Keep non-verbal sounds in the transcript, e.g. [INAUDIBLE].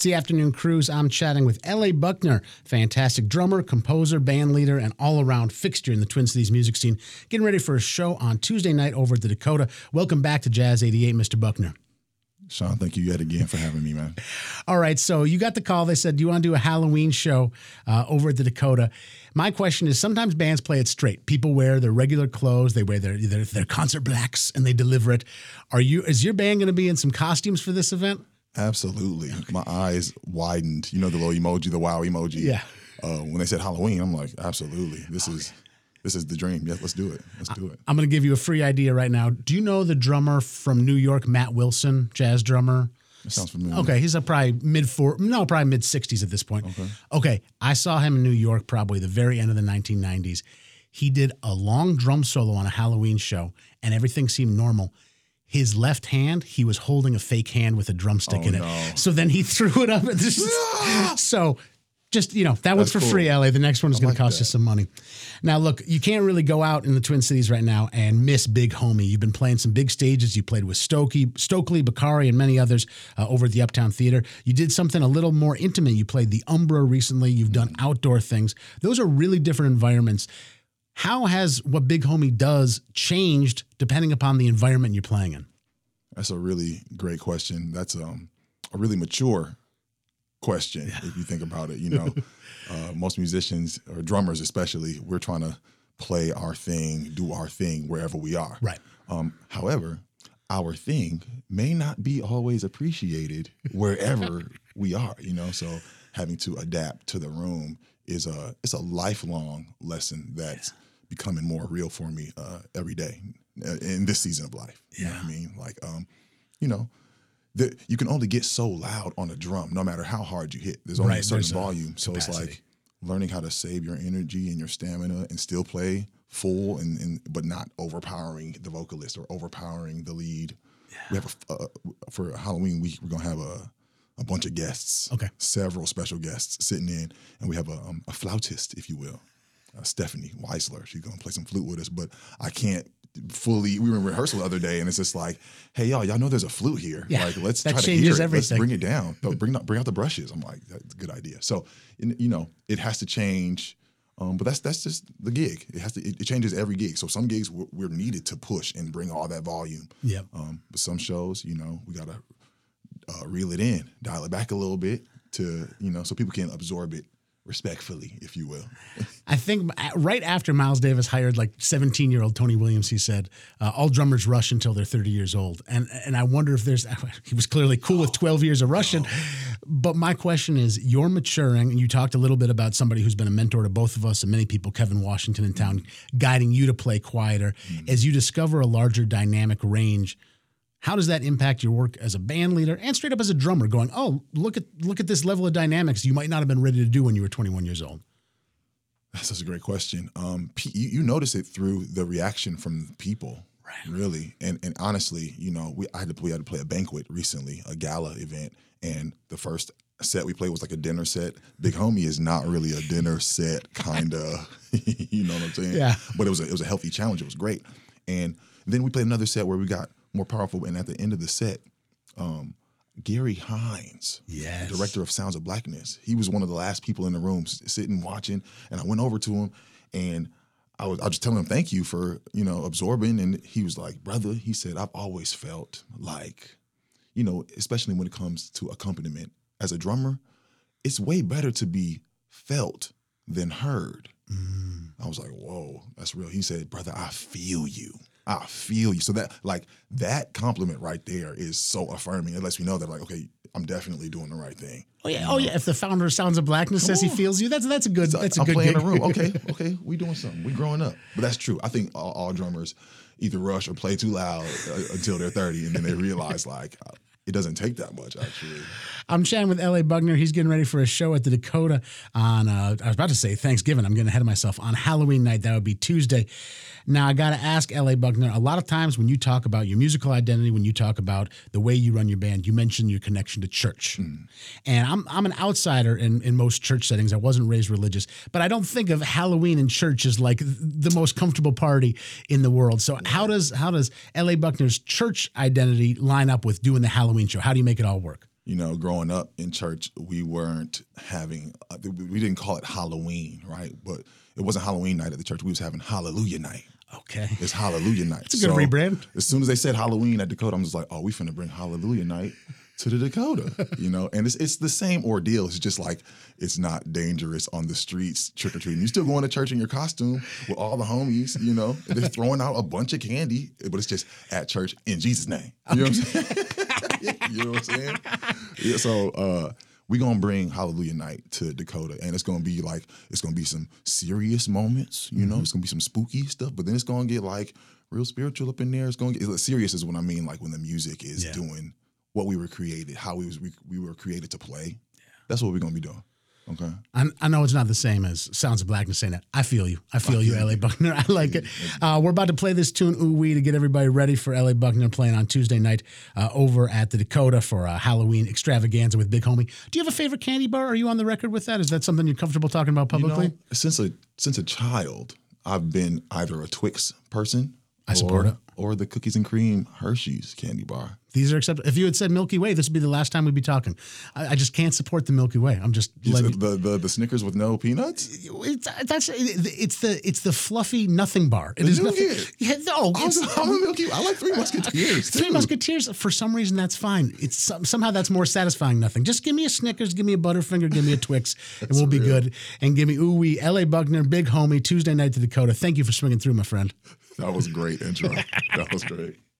It's the afternoon cruise. I'm chatting with L.A. Buckner, fantastic drummer, composer, band leader, and all around fixture in the Twin Cities music scene. Getting ready for a show on Tuesday night over at the Dakota. Welcome back to Jazz 88, Mr. Buckner. Sean, thank you yet again for having me, man. All right, so you got the call. They said, Do you want to do a Halloween show uh, over at the Dakota? My question is sometimes bands play it straight. People wear their regular clothes, they wear their, their, their concert blacks, and they deliver it. Are you? Is your band going to be in some costumes for this event? Absolutely. My eyes widened. You know the little emoji, the wow emoji. Yeah. Uh, when they said Halloween, I'm like, absolutely. This is this is the dream. Yeah, let's do it. Let's do it. I'm going to give you a free idea right now. Do you know the drummer from New York, Matt Wilson, jazz drummer? That sounds familiar. Okay, he's a probably mid four, no, probably mid 60s at this point. Okay. Okay, I saw him in New York probably the very end of the 1990s. He did a long drum solo on a Halloween show, and everything seemed normal. His left hand, he was holding a fake hand with a drumstick Oh, in it. no. So then he [LAUGHS] threw it up. [LAUGHS] So just, you know, that one's for That's free, cool. LA. The next one is going like to cost you some money. Now, look, you can't really go out in the Twin Cities right now and miss Big Homie. You've been playing some big stages. You played with Stokey, Stokley, Bakari, and many others uh, over at the Uptown Theater. You did something a little more intimate. You played the Umbra recently. You've done outdoor things. Those are really different environments. How has what Big Homie does changed depending upon the environment you're playing in? That's a really great question. That's um, a really mature question if you think about it. You [LAUGHS] know, uh, most musicians or drummers, especially, we're trying to play our thing, do our thing wherever we are. Right. Um, however, our thing may not be always appreciated wherever [LAUGHS] we are. You know, so having to adapt to the room is a it's a lifelong lesson that's becoming more real for me uh, every day uh, in this season of life. You know what I mean? Like, um, you know, the, you can only get so loud on a drum, no matter how hard you hit. There's only Right, a certain there's a volume, so it's like learning how to save your energy and your stamina and still play full and, and but not overpowering the vocalist or overpowering the lead. We have a, uh, for Halloween week we're gonna have a a bunch of guests, Okay. several special guests sitting in, and we have a, um, a flautist, if you will, uh, Stephanie Weisler. She's gonna play some flute with us, but I can't fully. We were in rehearsal the other day, and it's just like, hey y'all, y'all know there's a flute here. Yeah, like let's try to hear it. everything. Let's bring it down. No, bring out bring out the brushes. I'm like, that's a good idea. So, in- you know, it has to change. Um, but that's that's just the gig. It has to. It, it changes every gig. So some gigs we're, we're needed to push and bring all that volume. Yep. Um, but some shows, you know, we gotta uh, reel it in, dial it back a little bit to you know, so people can absorb it respectfully, if you will. I think right after Miles Davis hired like 17 year old Tony Williams, he said, uh, all drummers rush until they're 30 years old. And and I wonder if there's, [LAUGHS] he was clearly cool with 12 years of rushing. But my question is, you're maturing, and you talked a little bit about somebody who's been a mentor to both of us and many people, Kevin Washington in town, guiding you to play quieter. As you discover a larger dynamic range, how does that impact your work as a band leader and straight up as a drummer? Going, oh, look at look at this level of dynamics you might not have been ready to do when you were 21 years old. That's such a great question. Um, you, you notice it through the reaction from people, Right. Really, and and honestly, you know, we I had to we had to play a banquet recently, a gala event, and the first set we played was like a dinner set. Big Homie is not really a dinner set kind of, [LAUGHS] you know what I'm saying? Yeah. But it was a, it was a healthy challenge. It was great, and then we played another set where we got more powerful. And at the end of the set, um, Gary Hines, Yes. director of Sounds of Blackness. He was one of the last people in the room sitting watching, and I went over to him and I was I was just telling him thank you for you know absorbing, and he was like, brother, he said I've always felt like, you know, especially when it comes to accompaniment as a drummer, it's way better to be felt than heard. I was like, whoa, that's real. He said, brother, I feel you. I feel you. So that like that compliment right there is so affirming. It lets me know that like, okay, I'm definitely doing the right thing. Oh yeah, oh yeah. If the founder of Sounds of Blackness says he feels you, that's that's a good that's a I'm good playing gig. the room. Okay, [LAUGHS] okay, we doing something. We growing up. But that's true. I think all, all drummers either rush or play too loud uh, until they're 30, and then they realize like uh, it doesn't take that much actually. I'm chatting with L.A. Buckner. He's getting ready for a show at the Dakota on, uh, I was about to say Thanksgiving. I'm getting ahead of myself. On Halloween night, that would be Tuesday. Now, I got to ask L.A. Buckner a lot of times when you talk about your musical identity, when you talk about the way you run your band, you mention your connection to church. Hmm. And I'm, I'm an outsider in, in most church settings. I wasn't raised religious, but I don't think of Halloween in church as like the most comfortable party in the world. So how does how does L.A. Buckner's church identity line up with doing the Halloween show? How do you make it all work? You know, growing up in church, we weren't having, uh, we didn't call it Halloween, right? But it wasn't Halloween night at the church. We was having Hallelujah night. Okay. It's Hallelujah night. It's a good rebrand. As soon as they said Halloween at Dakota, I'm just like, oh, we finna bring Hallelujah night to the Dakota, you know. And it's it's the same ordeal. It's just like it's not dangerous on the streets trick or treating. You still going to church in your costume with all the homies, you know. They're throwing out a bunch of candy, but it's just at church in Jesus' name. You know what I'm saying? [LAUGHS] [LAUGHS] you know what I'm saying? Yeah, so uh we gonna bring Hallelujah Night to Dakota, and it's gonna be like it's gonna be some serious moments, you know. It's gonna be some spooky stuff, but then it's gonna get like real spiritual up in there. It's gonna get serious is what I mean, like when the music is Yeah. doing what we were created, how we was we, we were created to play. That's what we're gonna be doing. Okay. I, I know it's not the same as Sounds of Blackness saying that. I feel you. I feel you, LA Buckner. [LAUGHS] I like it. Uh, we're about to play this tune, Ooh Wee, to get everybody ready for LA Buckner playing on Tuesday night uh, over at the Dakota for a Halloween extravaganza with Big Homie. Do you have a favorite candy bar? Are you on the record with that? Is that something you're comfortable talking about You publicly? know, since a since a child, I've been either a Twix person. I support or, it. Or the cookies and cream Hershey's candy bar. These are acceptable. If you had said Milky Way, this would be the last time we'd be talking. I, I just can't support the Milky Way. I'm just You the, the the Snickers with no peanuts. It's that's it's the it's the fluffy nothing bar. It The is nothing. Yeah, no, I'm, it's, I'm a Milky. Way. I like Three Musketeers. Three. Musketeers. For some reason, that's fine. It's somehow that's more satisfying. Nothing. Just give me a Snickers, give me a Butterfinger, give me a Twix, and [LAUGHS] we'll be good. And give me ooh wee, L.A. Buckner, big homie, Tuesday night to Dakota. Thank you for swinging through, my friend. That was great intro. [LAUGHS] that was great.